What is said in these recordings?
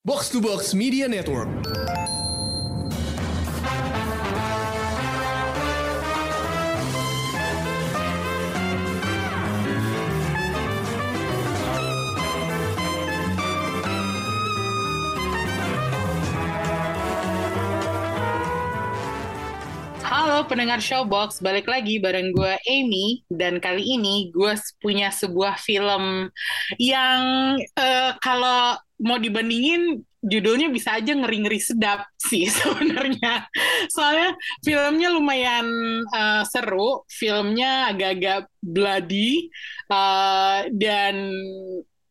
Box to Box Media Network. Halo pendengar Showbox, balik lagi bareng gue Amy dan kali ini gue punya sebuah film yang eh, kalau mau dibandingin judulnya bisa aja ngeri-ngeri sedap sih sebenarnya. Soalnya filmnya lumayan eh, seru, filmnya agak-agak bloody eh, dan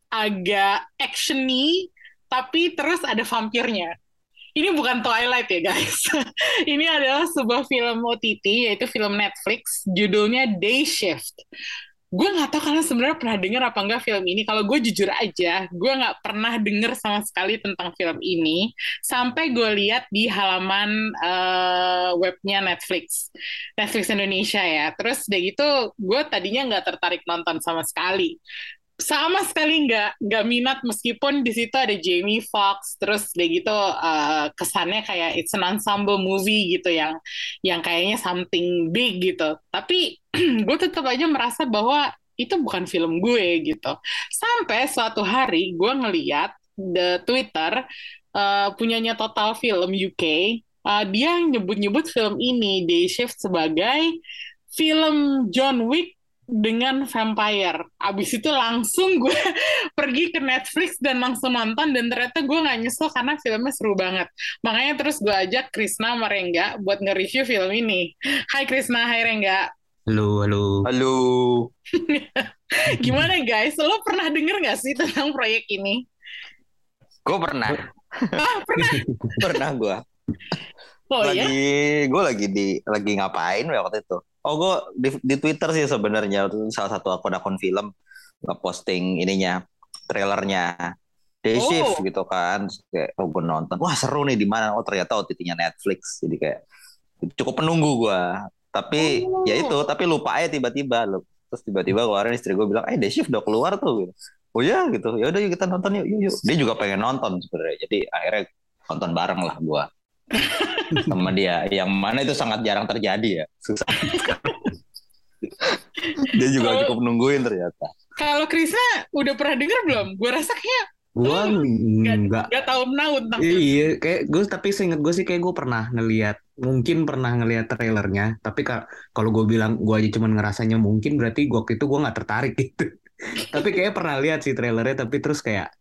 agak actiony, tapi terus ada vampirnya ini bukan Twilight ya guys. ini adalah sebuah film OTT yaitu film Netflix judulnya Day Shift. Gue nggak tahu kalian sebenarnya pernah denger apa enggak film ini. Kalau gue jujur aja, gue nggak pernah denger sama sekali tentang film ini sampai gue lihat di halaman uh, webnya Netflix, Netflix Indonesia ya. Terus udah gitu, gue tadinya nggak tertarik nonton sama sekali sama sekali nggak nggak minat meskipun di situ ada Jamie Foxx terus udah gitu uh, kesannya kayak it's an ensemble movie gitu yang yang kayaknya something big gitu. Tapi gue tetap aja merasa bahwa itu bukan film gue gitu. Sampai suatu hari gue ngeliat the Twitter uh, punyanya Total Film UK uh, dia nyebut-nyebut film ini Day Shift sebagai film John Wick dengan vampire. Abis itu langsung gue pergi ke Netflix dan langsung nonton dan ternyata gue nggak nyesel karena filmnya seru banget. Makanya terus gue ajak Krisna sama Rengga buat nge-review film ini. Hai Krisna, hai Rengga. Halo, halo. Halo. Gimana guys? Lo pernah denger nggak sih tentang proyek ini? Gue pernah. Ah, pernah. pernah gue. Oh lagi, ya? gue lagi di lagi ngapain waktu itu? Oh gue di, di Twitter sih sebenarnya. Salah satu akun-akun film ngeposting ininya trailernya. Day Oh. Shift gitu kan. Terus kayak oh gue nonton. Wah seru nih di mana. Oh ternyata OTT-nya Netflix. Jadi kayak cukup penunggu gue tapi Oh. ya itu. Tapi lupa aja tiba-tiba. Loh terus tiba-tiba kemarin istri gue bilang eh Day Shift udah keluar tuh. Gitu. oh ya gitu. Ya udah yuk kita nonton yuk. Yuk yuk. Dia juga pengen nonton sebenarnya. Jadi akhirnya nonton bareng lah gue sama dia yang mana itu sangat jarang terjadi ya susah dia juga Oh. cukup nungguin ternyata Kalau Krisna udah pernah denger belum? Gue rasa kayak Gua enggak. nggak tahu menau tentang Iya, kayak gue tapi seinget gue sih kayak gue pernah ngelihat, mungkin pernah ngelihat trailernya. Tapi ka- kalau gue bilang gue aja cuman ngerasanya mungkin berarti gue waktu itu gue nggak tertarik gitu. tapi kayak pernah lihat sih trailernya, tapi terus kayak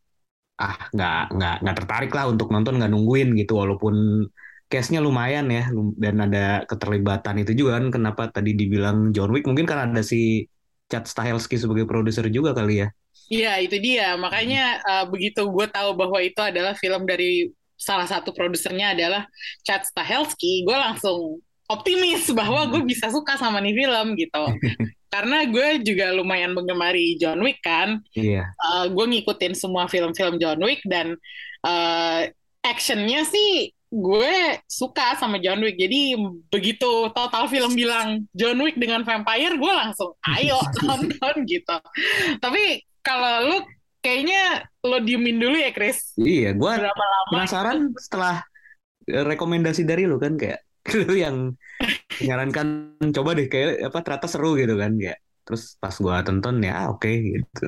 ah nggak nggak nggak tertarik lah untuk nonton nggak nungguin gitu walaupun case-nya lumayan ya dan ada keterlibatan itu juga kan kenapa tadi dibilang John Wick mungkin karena ada si Chad Stahelski sebagai produser juga kali ya. Iya, itu dia. Makanya uh, begitu gue tahu bahwa itu adalah film dari salah satu produsernya adalah Chad Stahelski, gue langsung optimis bahwa gue bisa suka sama nih film gitu. Karena gue juga lumayan menggemari John Wick kan. Iya. Uh, gue ngikutin semua film-film John Wick dan uh, actionnya sih gue suka sama John Wick. Jadi begitu total film bilang John Wick dengan vampire, gue langsung ayo nonton gitu. Tapi kalau lu kayaknya lo diemin dulu ya Chris. Iya, gue penasaran setelah rekomendasi dari lu kan kayak lu yang menyarankan coba deh kayak apa ternyata seru gitu kan kayak terus pas gua tonton ya ah, oke gitu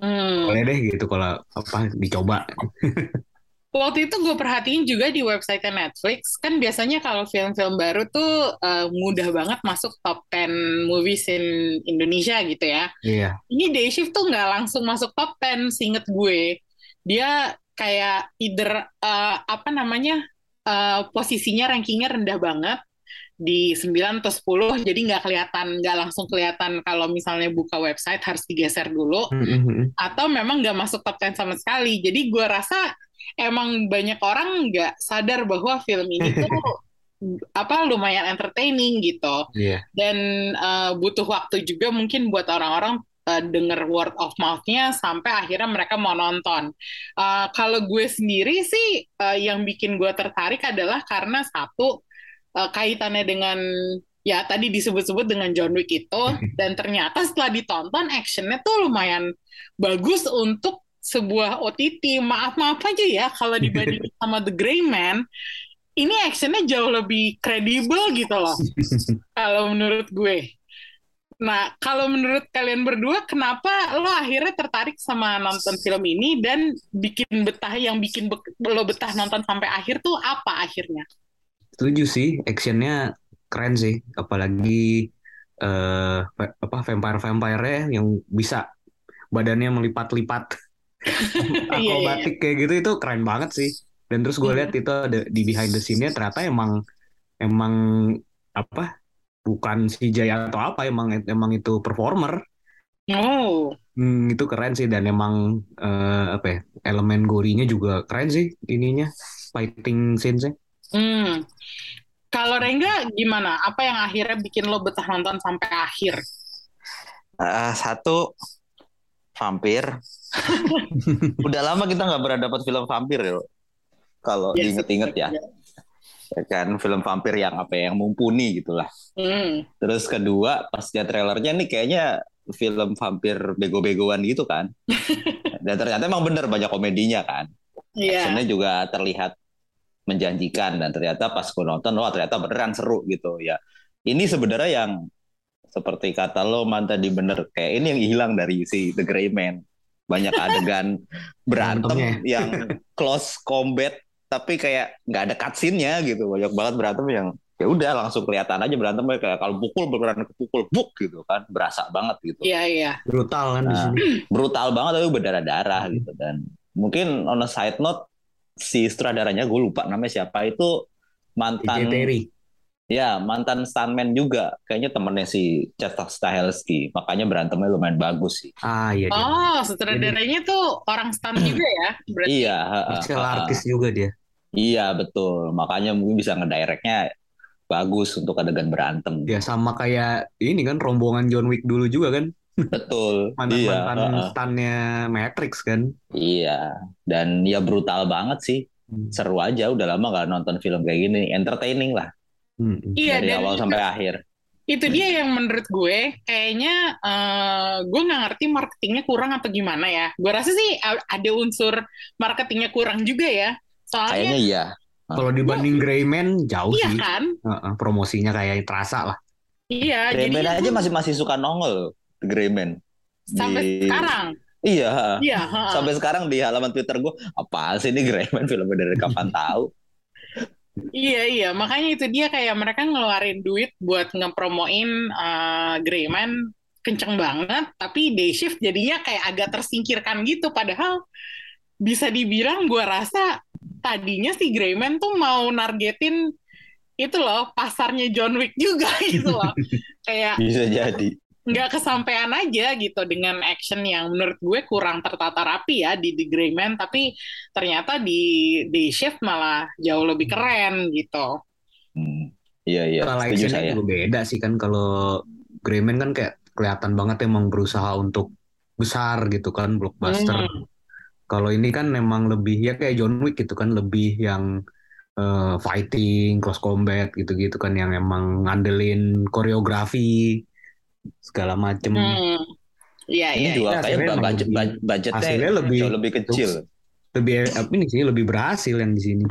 Hmm. boleh deh gitu kalau apa dicoba Waktu itu gue perhatiin juga di website Netflix, kan biasanya kalau film-film baru tuh eh, mudah banget masuk top 10 movies in Indonesia gitu ya. iya Ini Day Shift tuh nggak langsung masuk top 10, seinget gue. Dia kayak either eh, apa namanya eh, posisinya rankingnya rendah banget di 9 atau 10, jadi nggak kelihatan, nggak langsung kelihatan kalau misalnya buka website harus digeser dulu Mm-mm. atau memang nggak masuk top 10 sama sekali. Jadi gue rasa emang banyak orang nggak sadar bahwa film ini tuh apa lumayan entertaining gitu iya dan eh, butuh waktu juga mungkin buat orang-orang eh, denger word of mouth-nya sampai akhirnya mereka mau nonton. Eh, kalau gue sendiri sih eh, yang bikin gue tertarik adalah karena satu eh, kaitannya dengan ya tadi disebut-sebut dengan John Wick itu dan ternyata setelah ditonton actionnya tuh lumayan bagus untuk sebuah OTT, maaf-maaf aja ya kalau dibandingin sama The Gray Man, ini actionnya jauh lebih kredibel gitu loh. kalau menurut gue. Nah, kalau menurut kalian berdua, kenapa lo akhirnya tertarik sama nonton film ini dan bikin betah yang bikin be- lo betah nonton sampai akhir tuh apa akhirnya? Setuju sih, actionnya keren sih, apalagi eh apa vampire vampire yang bisa badannya melipat-lipat Iya, iya, akrobatik kayak gitu itu keren banget sih. Dan terus gue lihat itu ada di behind the scene-nya ternyata emang emang apa bukan CGI atau apa emang emang itu performer. Oh, Hmm, itu keren sih dan emang eh, apa ya elemen gorinya juga keren sih ininya fighting scene-nya. Hmm. Kalau Rengga gimana? Apa yang akhirnya bikin lo betah nonton sampai akhir? Ah, satu vampir. Udah lama kita nggak pernah dapat film vampir ya. Kalau Yes, diinget-inget ya. Ya kan film vampir yang apa ya, yang mumpuni gitulah. Hmm. Terus kedua, pasca trailernya nih kayaknya film vampir bego-begoan gitu kan. Dan ternyata emang bener banyak komedinya kan. Iya. Actionnya juga terlihat menjanjikan dan ternyata pas gue nonton, wah ternyata beneran seru gitu ya. Ini sebenarnya yang seperti kata lo man tadi bener kayak ini yang hilang dari si The Gray Man. Banyak adegan berantem yang close combat tapi kayak nggak ada cutscene-nya gitu. Banyak banget berantem yang ya udah langsung kelihatan aja berantemnya kayak kalau pukul beneran kepukul buk gitu kan berasa banget gitu Iya, iya. Brutal kan di Nah, sini. brutal banget tapi berdarah-darah gitu dan mungkin on a side note si sutradaranya gue lupa namanya siapa itu mantan Terry. ya mantan stuntman juga kayaknya temennya si Chad Stahelski makanya berantemnya lumayan bagus sih Ah iya dia. Oh, sutradaranya tuh orang stunt juga ya? Berarti. iya Martial artist juga dia. iya betul makanya mungkin bisa ngedirectnya bagus untuk adegan berantem Ya sama kayak ini kan rombongan John Wick dulu juga kan. Betul iya Mantan-mantan ha, ha. stunnya Matrix kan. iya dan ya brutal banget sih Hmm. seru aja udah lama gak nonton film kayak gini entertaining lah Hmm. Iya, dari awal sampai akhir itu dia yang menurut gue kayaknya eh, gue nggak ngerti marketingnya kurang atau gimana ya. Gue rasa sih ada unsur marketingnya kurang juga ya. Soalnya Kayaknya iya. Kalau dibanding Greyman jauh iya sih. kan? Heeh, promosinya kayak terasa lah. Iya, jadi Greyman aja itu masih masih suka nongol The Greyman. sampai di- sekarang. Iya. Iya. Sampai sekarang di halaman Twitter gue, apa sih ini Greyman filmnya dari kapan tahu? Iya iya makanya itu dia kayak mereka ngeluarin duit buat ngepromoin uh, Greyman kenceng banget tapi day shift jadinya kayak agak tersingkirkan gitu padahal bisa dibilang gua rasa tadinya si Greyman tuh mau nargetin itu loh pasarnya John Wick juga gitu loh kayak Bisa jadi. Nggak kesampaian aja gitu dengan action yang menurut gue kurang tertata rapi ya di The Gray Man tapi ternyata di di Shift malah jauh lebih keren gitu. Hmm. Iya iya. Kalau Setuju actionnya saya. juga beda sih kan kalau Greyman kan kayak kelihatan banget emang berusaha untuk besar gitu kan blockbuster. Hmm. Kalau ini kan memang lebih ya kayak John Wick gitu kan lebih yang eh, fighting, close combat gitu-gitu kan yang emang ngandelin koreografi segala macem. Hmm. Iya Ini iya. juga iya. kayak Hasilnya budget budgetnya hasilnya lebih- jauh lebih kecil. Lebih apa ini sih lebih berhasil yang di sini.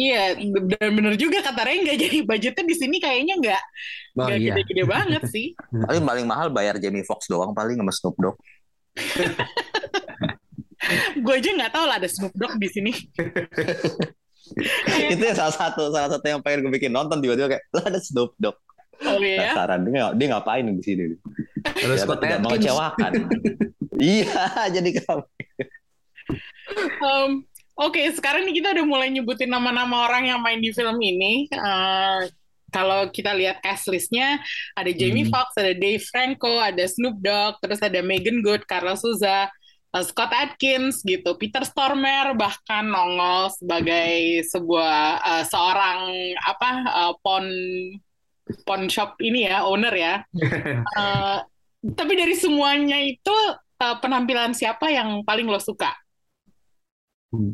Iya dan bener juga kata Rengga jadi budgetnya di sini kayaknya nggak Oh nggak iya. gede-gede banget sih. Paling paling mahal bayar Jamie Foxx doang paling sama Snoop Dogg. gue aja nggak tahu lah ada Snoop Dogg di sini. Itu ya salah satu salah satu yang pengen gue bikin nonton tiba-tiba kayak lah ada Snoop Dogg. Oh iya. Penasaran dia, dia ngapain di sini? Terus Ternyata Scott tidak mengecewakan. iya, jadi kamu. Um, Oke, sekarang nih kita udah mulai nyebutin nama-nama orang yang main di film ini. Eh, kalau kita lihat cast listnya, ada Jamie Hmm. Foxx, ada Dave Franco, ada Snoop Dogg, terus ada Megan Good, Carla Souza, eh, Scott Atkins gitu, Peter Stormare bahkan nongol sebagai sebuah eh, seorang apa eh, pon pon shop ini ya owner ya. Eh, tapi dari semuanya itu eh, penampilan siapa yang paling lo suka?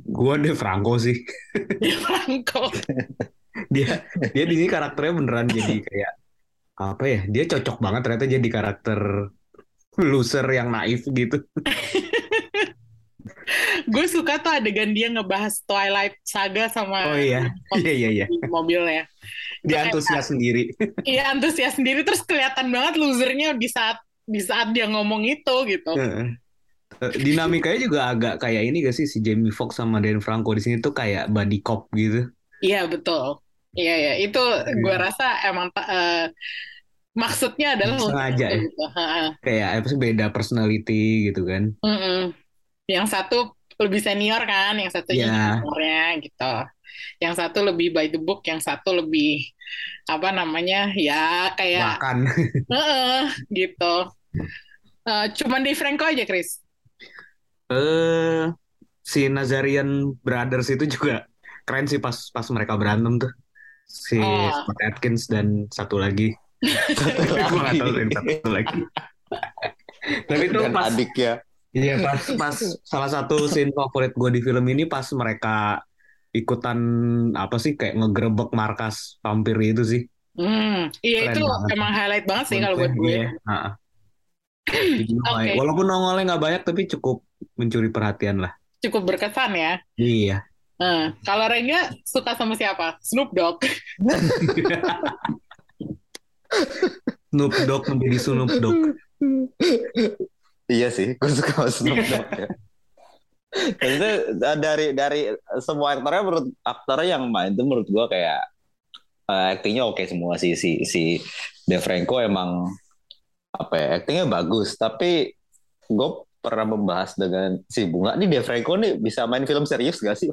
Gua deh Franco sih. Franco. Dia dia di sini karakternya beneran jadi kayak apa ya? Dia cocok banget ternyata jadi karakter loser yang naif gitu. gue suka tuh adegan dia ngebahas Twilight Saga sama Oh iya, iya iya iya. di mobilnya. Dia antusias sendiri. Iya antusias sendiri terus kelihatan banget losernya di saat di saat dia ngomong itu gitu. Eh, Dinamikanya juga agak kayak ini gak sih si Jamie Foxx sama Dan Franco di sini tuh kayak buddy cop gitu. Iya betul. Iya ya itu gue rasa emang eh, maksudnya adalah Sengaja ya. gitu. Kayak apa sih beda personality gitu kan. Mm-mm. Yang satu lebih senior kan, yang satunya Iya. juniornya gitu. Yang satu lebih by the book, yang satu lebih apa namanya ya kayak Bahkan Heeh, gitu. Eh, cuman Dave Franco aja, Chris. eh si Nazarian Brothers itu juga keren sih pas pas mereka berantem tuh. Si Oh. Scott Atkins dan satu lagi. Tahu yang satu lagi. Tapi itu pas adiknya. Iya pas pas salah satu scene favorit gue di film ini pas mereka ikutan apa sih kayak ngegerebek markas vampir itu sih. Hmm, iya Keren itu banget. emang highlight banget sih kalau buat gue. Iya. Oke. Walaupun nongolnya nggak banyak tapi cukup mencuri perhatian lah. Cukup berkesan ya. Iya. Eh, kalau Rengga suka sama siapa? Snoop Dogg. Snoop Dogg menjadi Snoop Dogg. Iya sih, gue suka sama Snoop Dogg ya. Maksudnya dari dari semua aktornya menurut aktornya yang main tuh menurut gue kayak eh, aktingnya oke semua sih si si De Franco emang apa ya aktingnya bagus. Tapi gue pernah membahas dengan si Bunga nih De Franco nih bisa main film serius gak sih?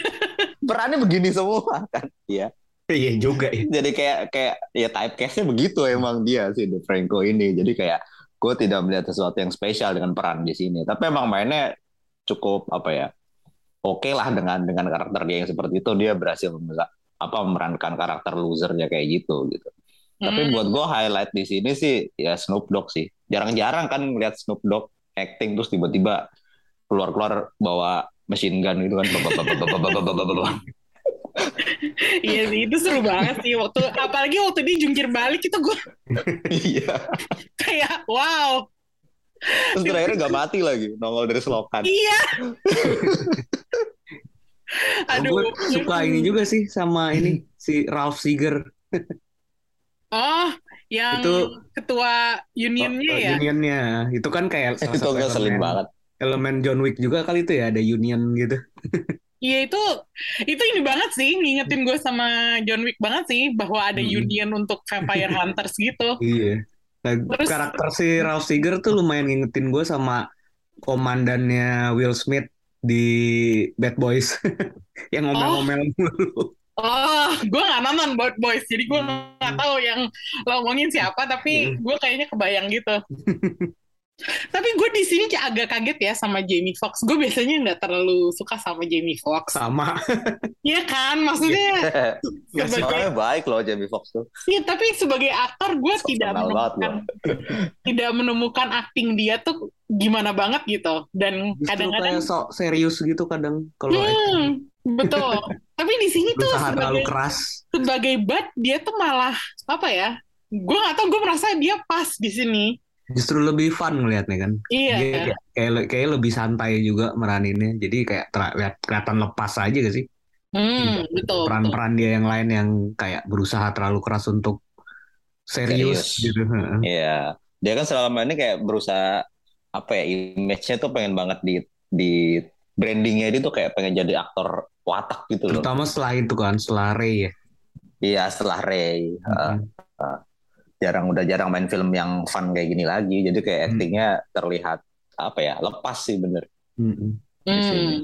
Perannya begini semua kan? Iya. Iya juga ya. jadi kayak kayak ya typecastnya begitu emang dia si De Franco ini. Jadi kayak gue tidak melihat sesuatu yang spesial dengan peran di sini. Tapi emang mainnya cukup apa ya oke lah dengan dengan karakter dia yang seperti itu dia berhasil apa memerankan karakter losernya kayak gitu gitu. Tapi Hmm. buat gue highlight di sini sih ya Snoop Dogg sih. Jarang-jarang kan ngeliat Snoop Dogg acting terus tiba-tiba keluar-keluar bawa machine gun gitu kan. Iya sih, itu seru banget sih. Waktu apalagi waktu dia jungkir balik itu gue iya. Kayak wow. Terus terakhirnya gak mati lagi nongol dari selokan Iya. Aduh. Gue suka ini juga sih sama ini si Ralph Seeger. Oh, yang Itu- ketua unionnya Oh, ya? Unionnya itu kan kayak salah itu satu ngeselin elemen- banget Elemen John Wick juga kali itu ya ada union gitu. Iya itu itu ini banget sih ngingetin gue sama John Wick banget sih bahwa ada Hmm. union untuk vampire hunters gitu. Iya. Terus- karakter si Ralph Seeger tuh lumayan ngingetin gue sama komandannya Will Smith di Bad Boys yang ngomel-ngomel mulu. Oh, gue nggak nonton Bad Boys, jadi gue nggak tahu yang lo ngomongin siapa, tapi Hmm. gue kayaknya kebayang gitu. tapi gue di sini agak kaget ya sama Jamie Foxx. Gue biasanya nggak terlalu suka sama Jamie Foxx. Sama. Iya kan, maksudnya sih, sebagai baik loh Jamie Foxx tuh. Iya, tapi sebagai aktor gue tidak menemukan tidak menemukan acting dia tuh gimana banget gitu. Dan kadang-kadang sok serius gitu kadang kalau hmm, betul. tapi di sini tuh sebagai keras. sebagai Bud dia tuh malah apa ya? Gue nggak tahu, gue merasa dia pas di sini. Justru lebih fun ngeliatnya kan. Iya. Dia kayak, kayak, kayak lebih santai juga meraninnya. Jadi kayak terlihat kelihatan lepas aja gak sih? Hmm, betul. betul. Peran-peran dia yang lain yang kayak berusaha terlalu keras untuk serius, Serius. gitu. Heeh. Iya. Dia kan selama ini kayak berusaha apa ya image-nya tuh pengen banget di di brandingnya dia tuh kayak pengen jadi aktor watak gitu loh. Terutama setelah itu kan, setelah Ray ya. Iya setelah Ray uh, Heeh. Jarang udah jarang main film yang fun kayak gini lagi. Jadi kayak Hmm. actingnya terlihat apa ya lepas sih bener. Mm-mm. Hmm. sini.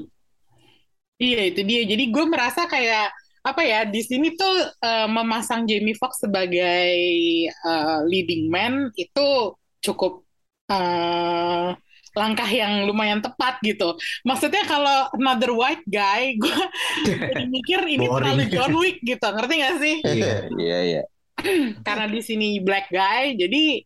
Iya itu dia. Jadi gue merasa kayak apa ya di sini tuh eh, memasang Jamie Foxx sebagai eh, leading man itu cukup eh, langkah yang lumayan tepat gitu. Maksudnya kalau another white guy, gue mikir ini terlalu John Wick gitu. Ngerti gak sih? Iya. Iya iya. Karena di sini black guy, jadi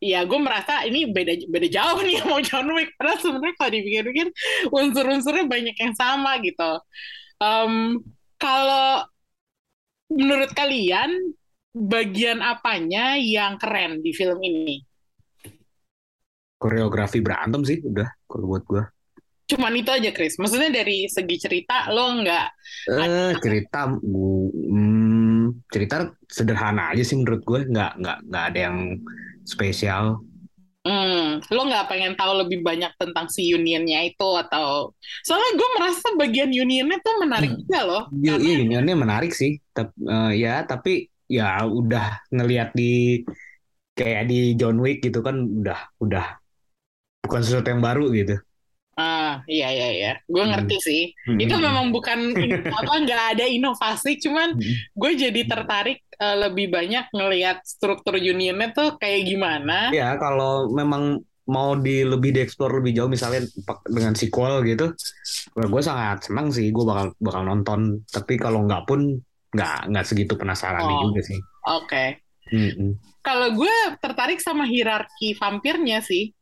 ya gue merasa ini beda beda jauh nih sama John Wick. Padahal sebenarnya kalau dipikir-pikir unsur-unsurnya banyak yang sama gitu. Em, kalau menurut kalian bagian apanya yang keren di film ini? Koreografi berantem sih udah kalau buat gua. cuman itu aja Chris maksudnya dari segi cerita lo nggak Eh, cerita gu- hmm, cerita sederhana aja sih menurut gue, nggak nggak nggak ada yang spesial. Hmm, lo nggak pengen tahu lebih banyak tentang si unionnya itu atau soalnya gue merasa bagian unionnya tuh menarik Hmm. juga loh Iya, karena iya unionnya menarik sih. Tapi ya, tapi ya udah ngelihat di kayak di John Wick gitu kan udah udah bukan sesuatu yang baru gitu. Ah iya iya iya gue Hmm. ngerti sih Hmm, itu hmm, memang bukan apa nggak ada inovasi cuman hmm. gue jadi tertarik eh, lebih banyak ngelihat struktur unionnya tuh kayak gimana Ya kalau memang mau di lebih dieksplor lebih jauh misalnya dengan sequel gitu, gue sangat senang sih gue bakal bakal nonton. Tapi kalau nggak pun nggak nggak segitu penasaran Oh. juga sih. oke Mm-mm. kalau gue tertarik sama hierarki vampirnya sih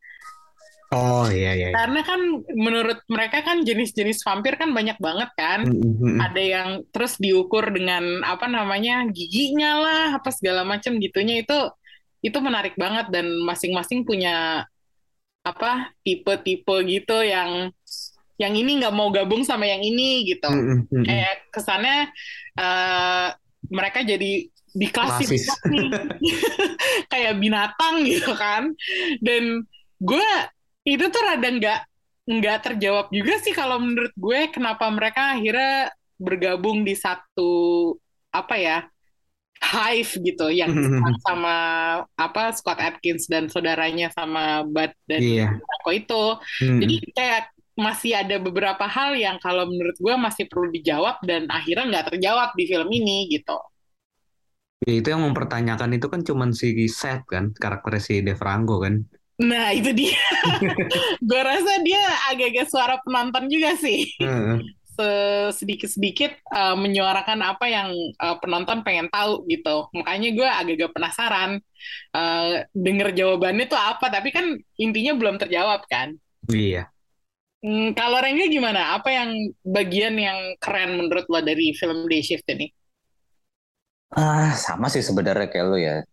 Oh iya iya. iya. karena kan menurut mereka kan jenis-jenis vampir kan banyak banget kan Mm-mm. ada yang terus diukur dengan apa namanya giginya lah apa segala macam gitunya itu itu menarik banget dan masing-masing punya apa tipe-tipe gitu yang yang ini nggak mau gabung sama yang ini gitu. Mm-mm. kayak kesannya eh, mereka jadi diklasifikasi kayak binatang gitu kan dan gue itu tuh rada nggak nggak terjawab juga sih kalau menurut gue kenapa mereka akhirnya bergabung di satu apa ya hive gitu yang sama apa Scott Atkins dan saudaranya sama Bud dan. Marco itu Mm-mm. jadi kayak masih ada beberapa hal yang kalau menurut gue masih perlu dijawab dan akhirnya nggak terjawab di film ini gitu. Ya, itu yang mempertanyakan itu kan cuman si Seth kan, karakter si Devrango kan. Nah itu dia. gue rasa dia agak-agak suara penonton juga sih. Heeh. Sedikit-sedikit uh, menyuarakan apa yang uh, penonton pengen tahu gitu. Makanya gue agak-agak penasaran uh, denger jawabannya tuh apa. Tapi kan intinya belum terjawab kan. Iya. Hmm, kalau Rengga gimana? Apa yang bagian yang keren menurut lo dari film Day Shift ini? Ah, sama sih sebenarnya kayak lu ya.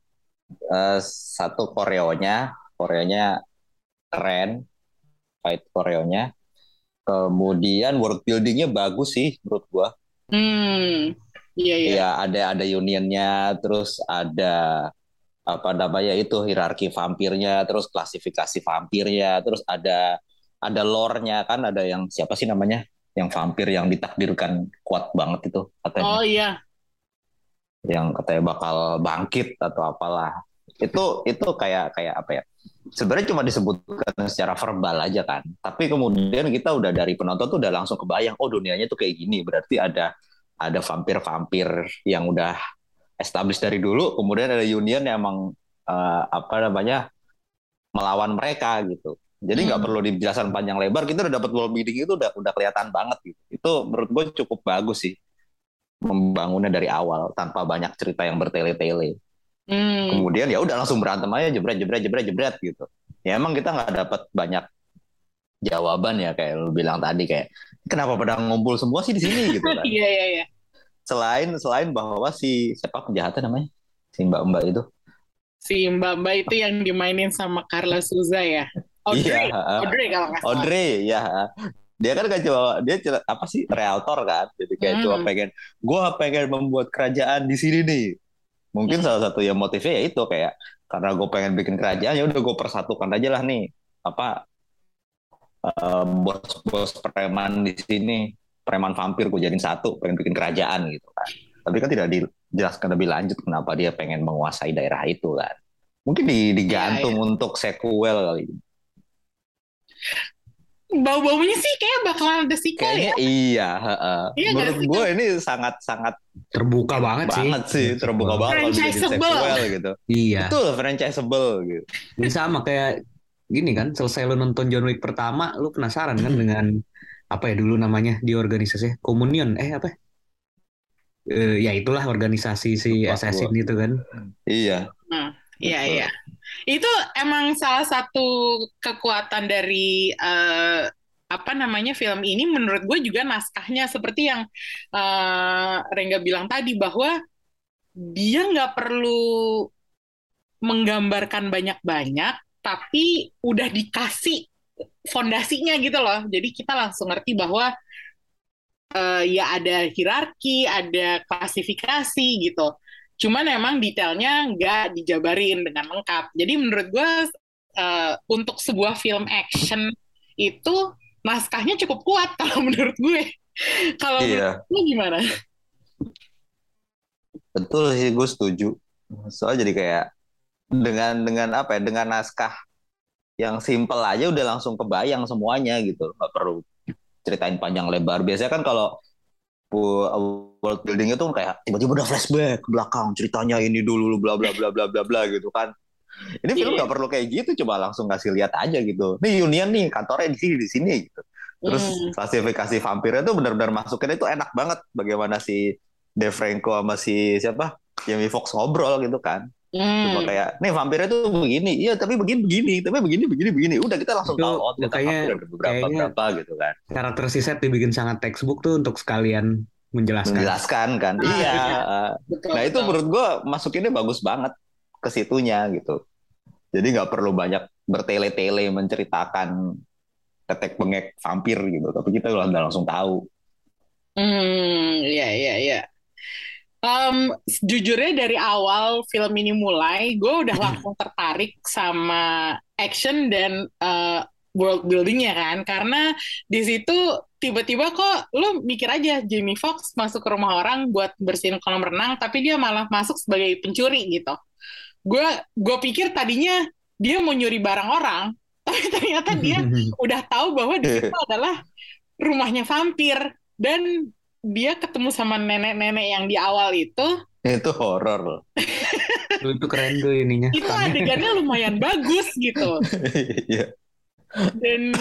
Eh, satu koreonya, koreonya keren, fight koreonya. Kemudian world buildingnya bagus sih menurut gua. Hmm, iya iya. Iya, ada ada unionnya, terus ada apa namanya itu hierarki vampirnya, terus klasifikasi vampirnya, terus ada ada lore-nya kan, ada yang siapa sih namanya? Yang vampir yang ditakdirkan kuat banget itu katanya. Oh iya. yang katanya bakal bangkit atau apalah itu itu kayak kayak apa ya? Sebenarnya cuma disebutkan secara verbal aja kan. Tapi kemudian kita udah dari penonton tuh udah langsung kebayang oh dunianya tuh kayak gini. Berarti ada ada vampir-vampir yang udah established dari dulu kemudian ada union yang emang eh, apa namanya melawan mereka gitu. Jadi nggak Hmm. perlu dijelaskan panjang lebar kita udah dapat world building itu udah udah kelihatan banget gitu. Itu menurut gue cukup bagus sih membangunnya dari awal tanpa banyak cerita yang bertele-tele. Hmm. Kemudian ya udah langsung berantem aja jebret jebret jebret jebret gitu. Ya emang kita nggak dapat banyak jawaban ya kayak lu bilang tadi kayak kenapa pada ngumpul semua sih di sini gitu kan. Iya iya iya. Selain selain bahwa si siapa penjahatnya namanya si mbak-mbak itu. Si Mbak-Mbak itu yang dimainin sama Carla Souza ya. Audrey, Iya, Audrey kalau nggak salah. Audrey ya. Dia kan gak cuma dia cuma- apa sih realtor kan. Jadi kayak Hmm. cuma pengen gua pengen membuat kerajaan di sini nih. Mungkin Hmm. salah satu yang motifnya ya itu kayak karena gue pengen bikin kerajaan ya udah gue persatukan aja lah nih. Apa eh, bos-bos preman di sini preman vampir gue jadiin satu pengen bikin kerajaan gitu kan. Tapi kan tidak dijelaskan lebih lanjut kenapa dia pengen menguasai daerah itu kan. Mungkin di- digantung Iya, untuk sequel kali Bau-baunya sih kayak bakalan ada sequel kayaknya ya. iya heeh. Iya menurut sih, gue ini sangat sangat Terbuka banget sih. banget sih terbuka banget sequel gitu Iya. itu franchisable gitu Ini sama kayak gini kan, selesai lu nonton John Wick pertama, lu penasaran kan dengan apa ya dulu namanya di organisasi Communion, eh apa? Eh, ya itulah organisasi si assassin itu kan. iya Iya Betul. iya. Itu emang salah satu kekuatan dari eh, apa namanya film ini menurut gue juga naskahnya seperti yang eh, Rengga bilang tadi bahwa dia nggak perlu menggambarkan banyak-banyak tapi udah dikasih fondasinya gitu loh. Jadi kita langsung ngerti bahwa uh, ya ada hierarki, ada klasifikasi gitu. Cuman emang detailnya nggak dijabarin dengan lengkap. Jadi menurut gue uh, untuk sebuah film action itu naskahnya cukup kuat kalau menurut gue. kalau iya. menurut gimana? Betul sih, gue setuju. Soalnya jadi kayak dengan dengan apa ya, dengan naskah yang simple aja udah langsung kebayang semuanya gitu, nggak perlu ceritain panjang lebar. Biasanya kan kalau world building itu kayak tiba-tiba udah flashback ke belakang ceritanya ini dulu bla bla bla bla bla bla gitu kan. Ini film iya. nggak yeah. perlu kayak gitu, coba langsung kasih lihat aja gitu. Nih Union nih kantornya di sini di sini gitu. Terus mm. klasifikasi vampirnya tuh benar-benar masukin itu enak banget. Bagaimana si Dave Franco sama si siapa Jamie Foxx ngobrol gitu kan. Hmm. Cuma kayak, nih vampirnya tuh begini, iya tapi begini begini, tapi begini begini begini. Udah kita langsung tahu oh ternyata vampir beberapa berapa gitu kan. Karakter si set dibikin sangat textbook tuh untuk sekalian menjelaskan. Menjelaskan kan, ah, iya. iya. Betul, nah itu menurut gue masukinnya bagus banget ke situnya gitu. Jadi nggak perlu banyak bertele-tele menceritakan tetek bengek vampir gitu, tapi kita udah langsung tahu. Hmm, iya iya iya. Um, jujurnya dari awal film ini mulai, gue udah langsung tertarik sama action dan uh, world buildingnya kan, karena di situ tiba-tiba kok lo mikir aja Jamie Foxx masuk ke rumah orang buat bersihin kolam renang, tapi dia malah masuk sebagai pencuri gitu. Gue gue pikir tadinya dia mau nyuri barang orang, tapi ternyata dia udah tahu bahwa di situ adalah rumahnya vampir. Dan dia ketemu sama nenek-nenek yang di awal itu. Itu horor itu keren tuh ininya itu adegannya lumayan bagus gitu. Iya. dan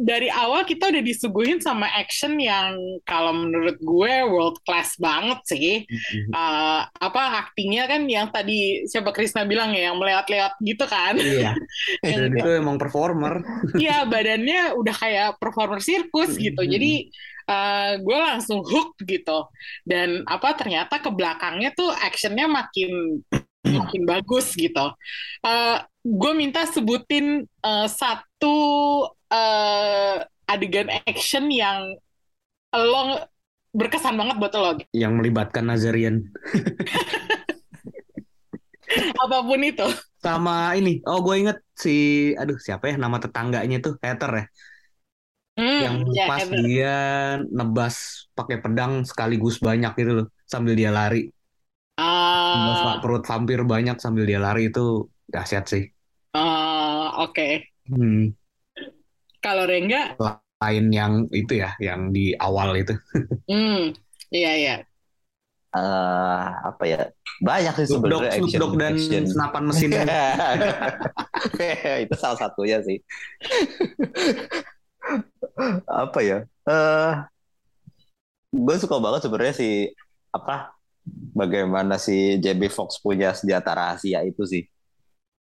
dari awal kita udah disuguhin sama action yang kalau menurut gue world class banget sih. Uh, apa aktingnya kan yang tadi siapa Krisna bilang ya yang meleot-leot gitu kan. Iya. Yang, itu emang performer. Iya badannya udah kayak performer sirkus gitu. Jadi uh, eh, gue langsung hook gitu dan apa ternyata ke belakangnya tuh actionnya makin makin bagus gitu. Uh, eh, gue minta sebutin uh, satu uh, adegan action yang lo berkesan banget buat lo. Yang melibatkan Nazarian. Apa pun itu. Sama ini, oh gue inget si, aduh siapa ya nama tetangganya tuh, Heather ya. Hmm, yang ya, pas ever. dia nebas pakai pedang sekaligus banyak gitu loh sambil dia lari. Uh, perut vampir banyak sambil dia lari itu dahsyat sih. Uh, Oke. Okay. Hmm. Kalau Rengga? Lain yang itu ya, yang di awal itu. hmm, iya iya. Uh, apa ya banyak sih sebenarnya action, dog dan action. senapan mesin itu salah satunya sih apa ya? Eh uh, gue suka banget sebenarnya si apa bagaimana si JB Fox punya senjata rahasia itu sih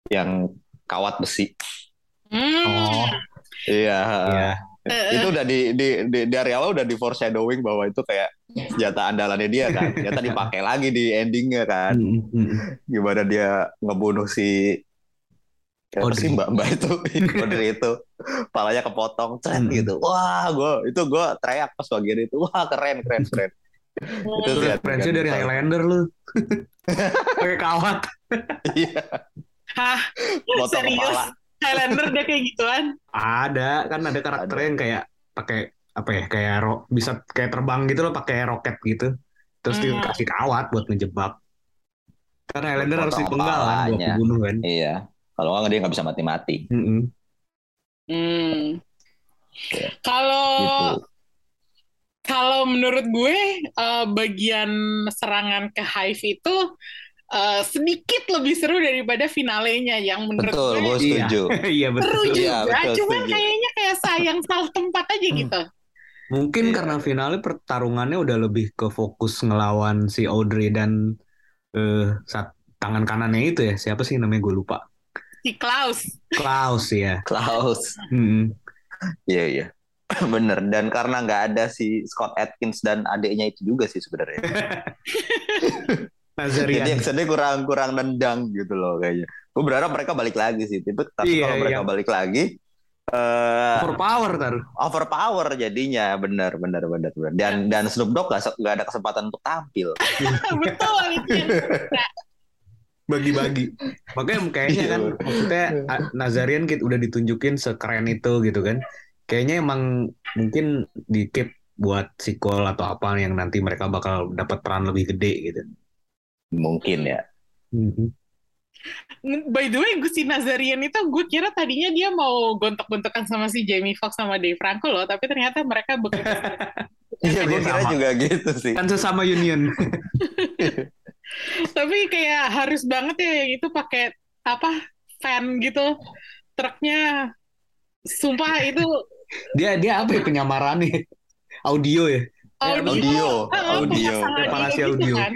yang kawat besi. Hmm. Oh. Iya. Iya. itu udah di, di, di dari awal udah di foreshadowing bahwa itu kayak senjata andalannya dia kan. Ternyata dipakai lagi di endingnya kan. Hmm, hmm. Gimana dia ngebunuh si Kayak sih mbak mbak itu? Audrey itu palanya kepotong tren hmm. gitu. Wah gue itu gue teriak pas bagian itu. Wah keren keren keren. Itu sih referensi dari Highlander lu. Pakai kawat. Iya. Hah? Serius? kepala. Highlander dia kayak gituan? Ada kan ada karakter yang kayak pakai apa ya kayak ro bisa kayak terbang gitu loh pakai roket gitu. Terus hmm. dikasih kawat buat ngejebak. Karena Highlander harus dipenggal kan buat dibunuh kan. Iya kalau nggak dia nggak bisa mati-mati. Mm -hmm. Hmm. Ya. Kalau gitu. kalau menurut gue uh, bagian serangan ke Hive itu uh, sedikit lebih seru daripada finalenya yang menurut betul, gue, gue setuju. Iya betul. Seru juga, iya, betul, cuman setuju. kayaknya kayak sayang salah tempat aja hmm. gitu. Mungkin yeah. karena finalnya pertarungannya udah lebih ke fokus ngelawan si Audrey dan uh, saat tangan kanannya itu ya siapa sih namanya gue lupa si Klaus. Klaus ya. Klaus. Hmm. Iya iya. Bener dan karena nggak ada si Scott Atkins dan adiknya itu juga sih sebenarnya. Jadi actionnya kurang kurang nendang gitu loh kayaknya. Gue berharap mereka balik lagi sih. Tapi, tapi iya, kalau mereka iya. balik lagi, eh Overpower tar. overpower jadinya bener bener bener bener dan dan Snoop Dogg gak, gak ada kesempatan untuk tampil Betul itu. Bagi-bagi. Makanya kayaknya kan Iya. maksudnya ah, Nazarian kit udah ditunjukin sekeren itu gitu kan. Kayaknya emang mungkin di keep buat sequel atau apa yang nanti mereka bakal dapat peran lebih gede gitu. mungkin ya Mhm. By the way, gue si Nazarian itu gue kira tadinya dia mau gontok-gontokan sama si Jamie Foxx sama Dave Franco loh, tapi ternyata mereka bekerja. Iya, gue kira juga gitu sih. Kan sesama union. tapi kayak harus banget ya yang itu pakai apa fan gitu truknya. Sumpah itu dia dia apa ya penyamarannya? Audio ya. audio, audio, audio. gitu audio. kan.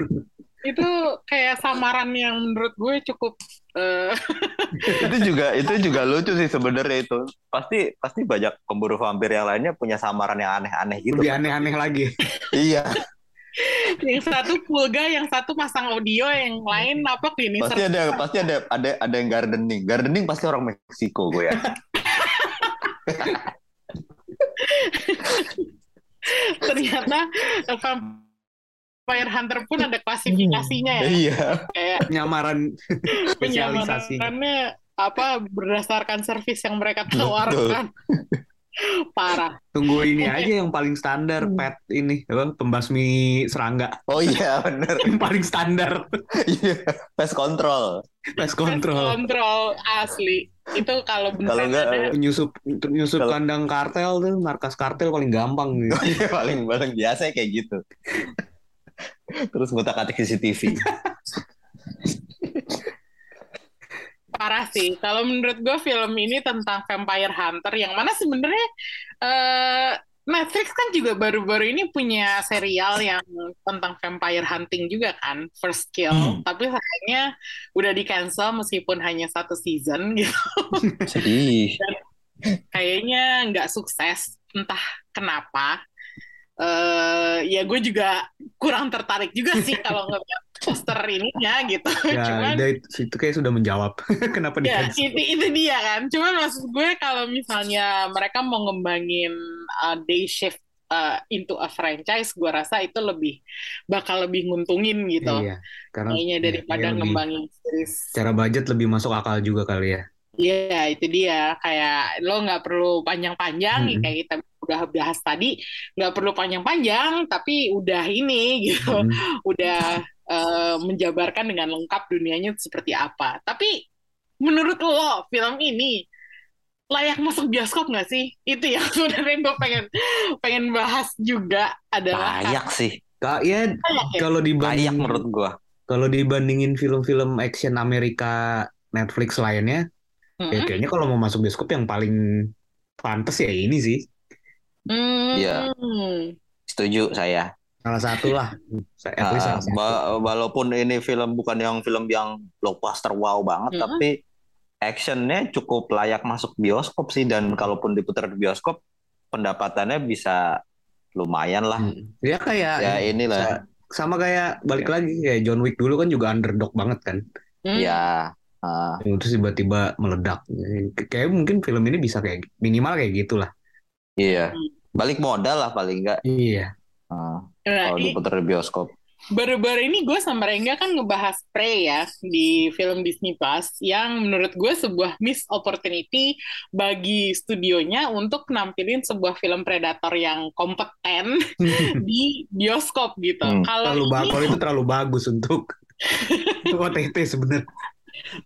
Itu kayak samaran yang menurut gue cukup eh, itu juga itu juga lucu sih sebenarnya itu. Pasti pasti banyak pemburu vampir yang lainnya punya samaran yang aneh-aneh gitu. Lebih aneh-aneh lagi. Iya, yang satu pulga, yang satu masang audio, yang lain apa klinis pasti ada pasti ada ada ada yang gardening. Gardening pasti orang Meksiko gue ya. ternyata eh, Vampire Hunter pun ada klasifikasinya ya Iya. kayak Penyamaran spesialisasi. penyamarannya apa berdasarkan servis yang mereka tawarkan parah Tunggu ini aja yang paling standar pet ini apa pembasmi serangga Oh iya bener. yang paling standar Iya. Pest control. pest control kontrol asli itu kalau Kalau enggak, ada nyusup nyusup Kalau- kandang kartel tuh markas kartel paling gampang nih. Iya, paling paling biasa kayak gitu. Terus ngutak atik CCTV. parah sih. Kalau menurut gue film ini tentang Vampire Hunter yang mana sebenarnya eh, Netflix kan juga baru-baru ini punya serial yang tentang vampire hunting juga kan First Kill. Hmm. tapi sayangnya udah di cancel meskipun hanya satu season gitu. Sedih. kayaknya nggak sukses. Entah kenapa. Eh ya gue juga kurang tertarik juga sih kalau ngeliat poster ininya gitu ya cuman itu, itu kayak sudah menjawab kenapa di Ya, cancel. itu, itu dia kan. Cuman maksud gue kalau misalnya mereka mau ngembangin uh, day shift uh, into a franchise, gue rasa itu lebih bakal lebih nguntungin gitu. iya karena Kayaknya iya, daripada kayak lebih- ngembangin series. cara budget lebih masuk akal juga kali ya Iya, itu dia. Kayak lo nggak perlu panjang-panjang, Mm-mm. kayak kita udah bahas tadi, nggak perlu panjang-panjang, tapi udah ini gitu. Mm. udah eh, menjabarkan dengan lengkap dunianya seperti apa. Tapi menurut lo film ini layak masuk bioskop nggak sih? Itu yang sebenarnya gue pengen pengen bahas juga adalah Layak sih. Kak, ya Layak ya? kalau Layak dibanding menurut gua. kalau dibandingin film-film action Amerika Netflix lainnya ya Mm-mm. kayaknya kalau mau masuk bioskop yang paling pantas ya ini sih Hmm. Iya. Setuju saya. Salah satu lah Ah, salah satu. wa- walaupun ini film bukan yang film yang blockbuster wow banget, Mm-mm. tapi actionnya cukup layak masuk bioskop sih dan kalaupun diputar di bioskop pendapatannya bisa lumayan lah. Hmm. ya kayak Ya inilah. sa- sama kayak balik lagi kayak John Wick dulu kan juga underdog banget kan Hmm. Ya. ah, terus tiba-tiba meledak kayak mungkin film ini bisa kayak minimal kayak gitulah iya. Hmm. Balik modal lah paling enggak iya Nah, kalau diputar di bioskop. baru-baru ini gue sama Rengga kan ngebahas Prey ya di film Disney Plus yang menurut gue sebuah miss opportunity bagi studionya untuk nampilin sebuah film Predator yang kompeten di bioskop gitu. Hmm. Kalau terlalu ini, kalau itu terlalu bagus untuk OTT sebenarnya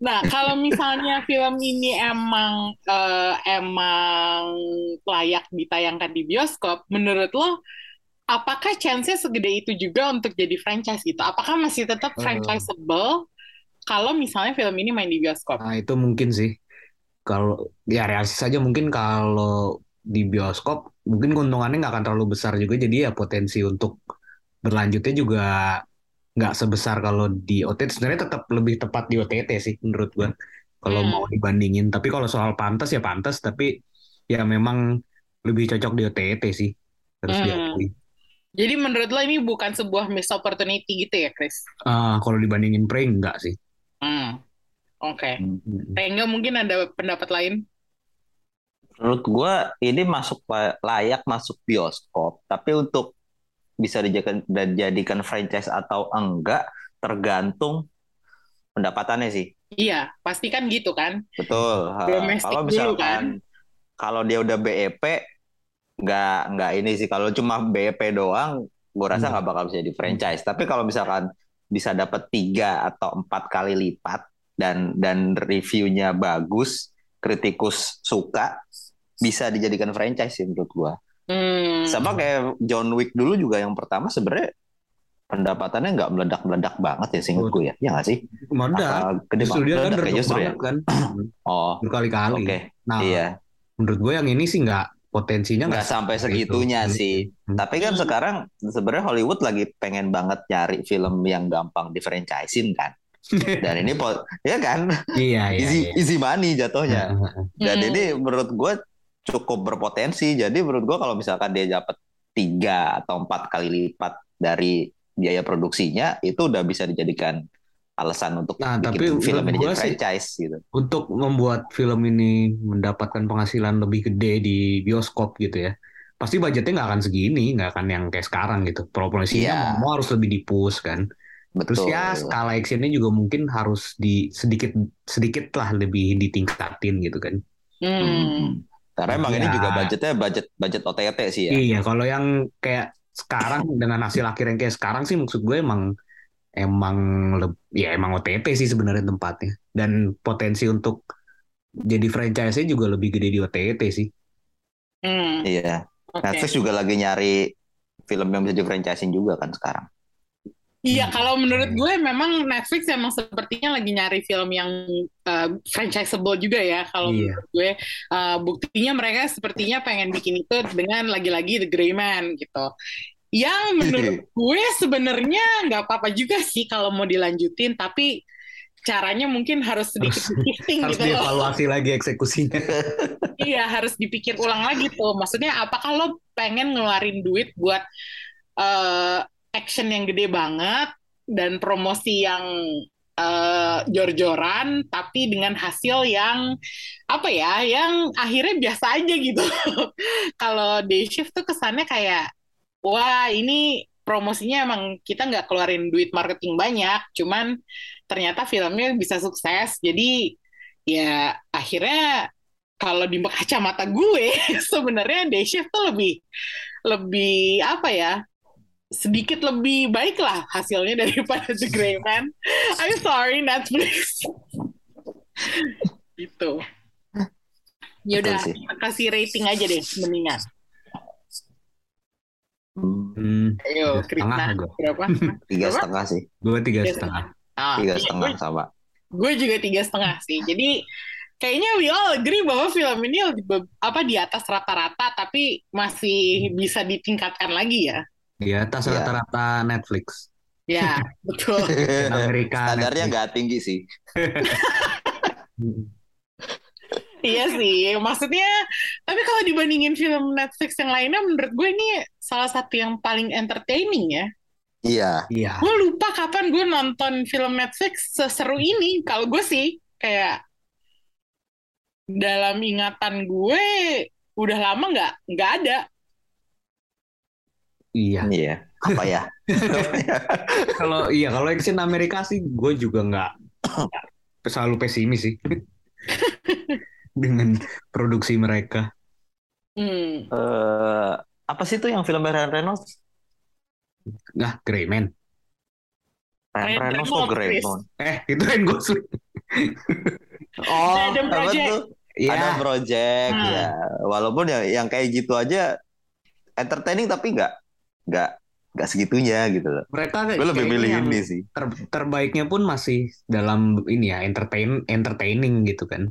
nah kalau misalnya film ini emang eh, emang layak ditayangkan di bioskop, menurut lo apakah chance-nya segede itu juga untuk jadi franchise gitu? Apakah masih tetap Eh. franchisable kalau misalnya film ini main di bioskop? Nah, itu mungkin sih. Kalau ya realistis saja mungkin kalau di bioskop mungkin keuntungannya nggak akan terlalu besar juga jadi ya potensi untuk berlanjutnya juga nggak sebesar kalau di OTT sebenarnya tetap lebih tepat di OTT sih menurut gua kalau Hmm. mau dibandingin tapi kalau soal pantas ya pantas tapi ya memang lebih cocok di OTT sih harus Hmm. diakui. Jadi menurut lo ini bukan sebuah missed opportunity gitu ya, Chris? Ah, kalau dibandingin Prey enggak sih. Hmm. Oke. Hmm. Rengga mungkin ada pendapat lain? Menurut gua ini masuk la- layak masuk bioskop, tapi untuk bisa dijadikan dijadikan franchise atau enggak tergantung pendapatannya sih. Iya, pasti kan gitu kan. Betul. Domestik Kalau dulu misalkan kan. kalau dia udah BEP nggak nggak ini sih. Kalau cuma BEP doang, gua rasa Hmm. nggak bakal bisa di franchise. Tapi kalau misalkan bisa dapat tiga atau empat kali lipat dan dan reviewnya bagus, kritikus suka, bisa dijadikan franchise sih menurut gua. Hmm. Sama kayak John Wick dulu juga yang pertama sebenarnya pendapatannya nggak meledak-meledak banget ya seingat gue ya. Ya nggak sih? Meledak. Gede Justru dia kan Meledak ya justru ya? kan. Oh, Berkali-kali. oke. Nah, Iya. menurut gue yang ini sih nggak potensinya Nggak sampai segitunya itu. sih. Hmm. Tapi kan Hmm. sekarang sebenarnya Hollywood lagi pengen banget nyari film yang gampang di franchisein kan. Dan ini po- ya kan Iya, iya. easy iya. easy money jatuhnya. Dan Hmm. ini menurut gue cukup berpotensi. Jadi menurut gue kalau misalkan dia dapat tiga atau empat kali lipat dari biaya produksinya, itu udah bisa dijadikan alasan untuk Nah, tapi bikin film menurut ini jadi sih- franchise gitu. Untuk membuat film ini mendapatkan penghasilan lebih gede di bioskop gitu ya. Pasti budgetnya nggak akan segini, nggak akan yang kayak sekarang gitu. Promosinya Iya. mau harus lebih dipus kan. Terus Betul. ya skala actionnya juga mungkin harus di sedikit sedikit lah lebih ditingkatin gitu kan. Hmm. Hmm. Karena emang ini Iya. juga budgetnya budget budget OTT sih ya. Iya, kalau yang kayak sekarang dengan hasil akhir yang kayak sekarang sih maksud gue emang emang ya emang OTT sih sebenarnya tempatnya dan potensi untuk jadi franchise-nya juga lebih gede di OTT sih. Hmm. Iya. Oke. Netflix juga lagi nyari film yang bisa di franchisein juga kan sekarang. Iya, kalau menurut gue memang Netflix emang sepertinya lagi nyari film yang uh, franchisable juga ya. Kalau Iya. menurut gue uh, buktinya mereka sepertinya pengen bikin itu dengan lagi-lagi The Gray Man gitu. Yang menurut gue sebenarnya nggak apa-apa juga sih kalau mau dilanjutin, tapi caranya mungkin harus sedikit shifting Harus gitu loh. dievaluasi lagi eksekusinya. Iya, harus dipikir ulang lagi tuh. Maksudnya apakah lo pengen ngeluarin duit buat eh, action yang gede banget dan promosi yang eh, jor-joran, tapi dengan hasil yang apa ya, yang akhirnya biasa aja gitu. Kalau day shift tuh kesannya kayak, wah ini promosinya emang kita nggak keluarin duit marketing banyak, cuman ternyata filmnya bisa sukses. Jadi ya akhirnya kalau di kacamata gue sebenarnya day shift tuh lebih lebih apa ya sedikit lebih baik lah hasilnya daripada The Gray Man. I'm sorry Netflix. gitu. Sih. kita kasih rating aja deh mendingan. Hmm, Ayo, Tiga setengah Krishna gua. berapa? Tiga setengah sih. gue tiga Tiga setengah. Ah, Tiga iya, setengah gue- sama. gue juga tiga setengah sih. Jadi kayaknya we all agree bahwa film ini lebih- apa di atas rata-rata, tapi masih bisa ditingkatkan lagi ya. Di atas Iya. rata-rata Netflix. Ya, betul. Amerika Standarnya nggak tinggi sih. Iya sih, maksudnya, tapi kalau dibandingin film Netflix yang lainnya, menurut gue ini salah satu yang paling entertaining ya. Iya. Iya. Gue lupa kapan gue nonton film Netflix seseru ini. Kalau gue sih, kayak dalam ingatan gue udah lama nggak nggak ada. Iya. Iya. Apa ya? Kalau iya kalau action Amerika sih gue juga nggak selalu pesimis sih dengan produksi mereka. Hmm. Eh, apa sih itu yang film Ryan Reynolds? Nah, Greyman. Ryan Ryan Reynolds kok. Greymon? Eh, itu yang Gosling. Oh, Ada Project. tuh? Iya. Ada project Hmm. ya. Walaupun yang yang kayak gitu aja entertaining tapi nggak nggak nggak segitunya gitu loh. Mereka Gue lebih milih yang ini sih. ter- terbaiknya pun masih dalam ini ya entertain entertaining gitu kan.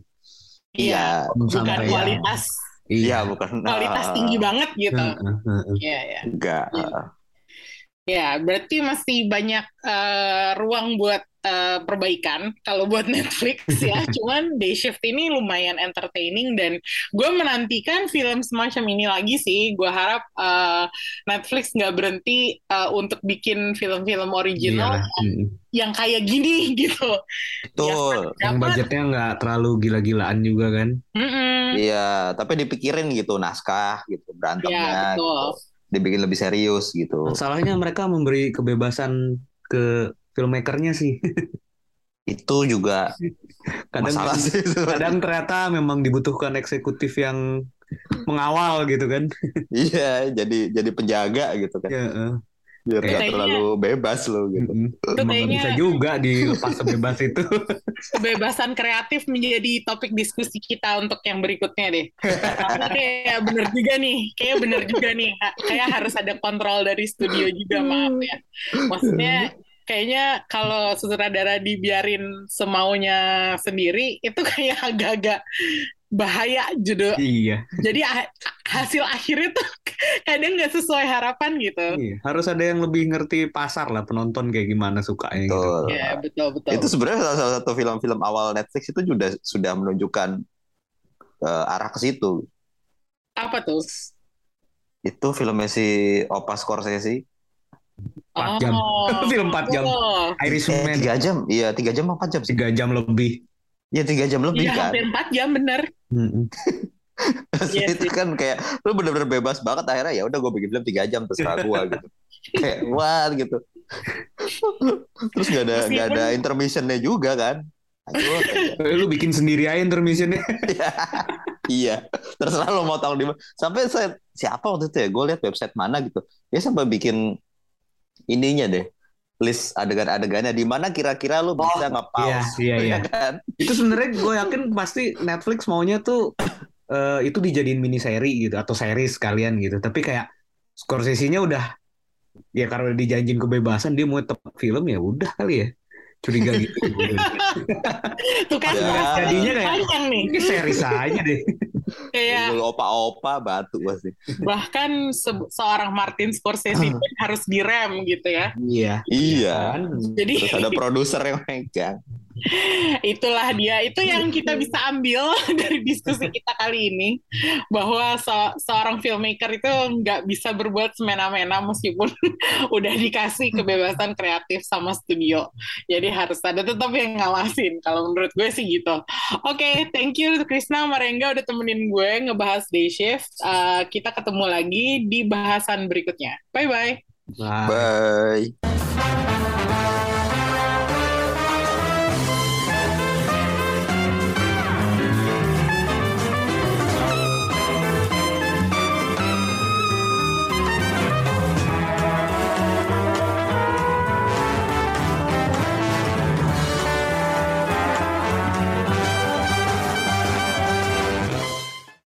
Iya, Bukan bukan sampai kualitas Iya, bukan. kualitas tinggi banget gitu. Heeh, heeh. Iya, iya. Enggak. Iya. Ya, berarti masih banyak uh, ruang buat uh, perbaikan kalau buat Netflix ya. Cuman Day Shift ini lumayan entertaining dan gue menantikan film semacam ini lagi sih. Gue harap uh, Netflix nggak berhenti uh, untuk bikin film-film original yang, yang kayak gini gitu. Betul. Ya, yang budgetnya nggak terlalu gila-gilaan juga kan? Iya, tapi dipikirin gitu naskah gitu berantemnya. Ya, betul. Gitu dibikin lebih serius gitu. Masalahnya mereka memberi kebebasan ke filmmakernya sih. Itu juga kadang masalah sih. Kadang ternyata memang dibutuhkan eksekutif yang mengawal gitu kan. iya, jadi jadi penjaga gitu kan. Iya, biar nggak terlalu bebas lo gitu. Emang kayaknya... bisa juga dilepas sebebas itu. Kebebasan kreatif menjadi topik diskusi kita untuk yang berikutnya deh. kayak bener juga nih, kayak bener juga nih. Kayak harus ada kontrol dari studio juga maaf ya. Maksudnya kayaknya kalau sutradara dibiarin semaunya sendiri itu kayak agak-agak bahaya judul. Iya. Jadi hasil akhirnya tuh kadang nggak sesuai harapan gitu. Iya, harus ada yang lebih ngerti pasar lah penonton kayak gimana sukanya. Gitu. Betul. Gitu. Ya betul betul. Itu sebenarnya salah satu film-film awal Netflix itu sudah sudah menunjukkan uh, arah ke situ. Apa tuh? Itu filmnya si Opa Scorsese. 4 jam. Oh, film 4 jam. Oh. Irishman. Eh, 3 jam. Iya, 3 jam apa 4 jam? 3 jam lebih. Ya tiga jam lebih ya, kan. hampir empat jam bener. yes, itu kan kayak lu bener-bener bebas banget akhirnya ya udah gue bikin film tiga jam terserah gue gitu. kayak what gitu. Terus gak ada Meskipun... gak ada intermissionnya juga kan. Aduh, lu bikin sendiri aja intermissionnya. iya, terserah lo mau tahu di mana. Sampai saya siapa waktu itu ya? Gue lihat website mana gitu. Dia sampai bikin ininya deh list adegan-adegannya di mana kira-kira lu bisa oh, nge-pause. Iya, iya, iya. kan? Itu sebenarnya gue yakin pasti Netflix maunya tuh uh, itu dijadiin mini seri gitu atau series sekalian gitu. Tapi kayak Scorsese-nya udah ya karena dijanjin kebebasan dia mau tetap film ya udah kali ya curiga gitu. Tuh kan ya. jadinya kayak. Ini seri saja deh. Kayak opa-opa batu pasti. Bahkan se seorang Martin Scorsese pun harus direm gitu ya. Iya. Iya. Jadi terus ada produser yang megang. Itulah dia, itu yang kita bisa ambil dari diskusi kita kali ini bahwa se seorang filmmaker itu nggak bisa berbuat semena-mena meskipun udah dikasih kebebasan kreatif sama studio. Jadi harus ada tetap yang ngawasin. Kalau menurut gue sih gitu. Oke, okay, thank you Krisna Marengga udah temenin gue ngebahas Day Shift. Uh, kita ketemu lagi di bahasan berikutnya. Bye bye. Bye. bye.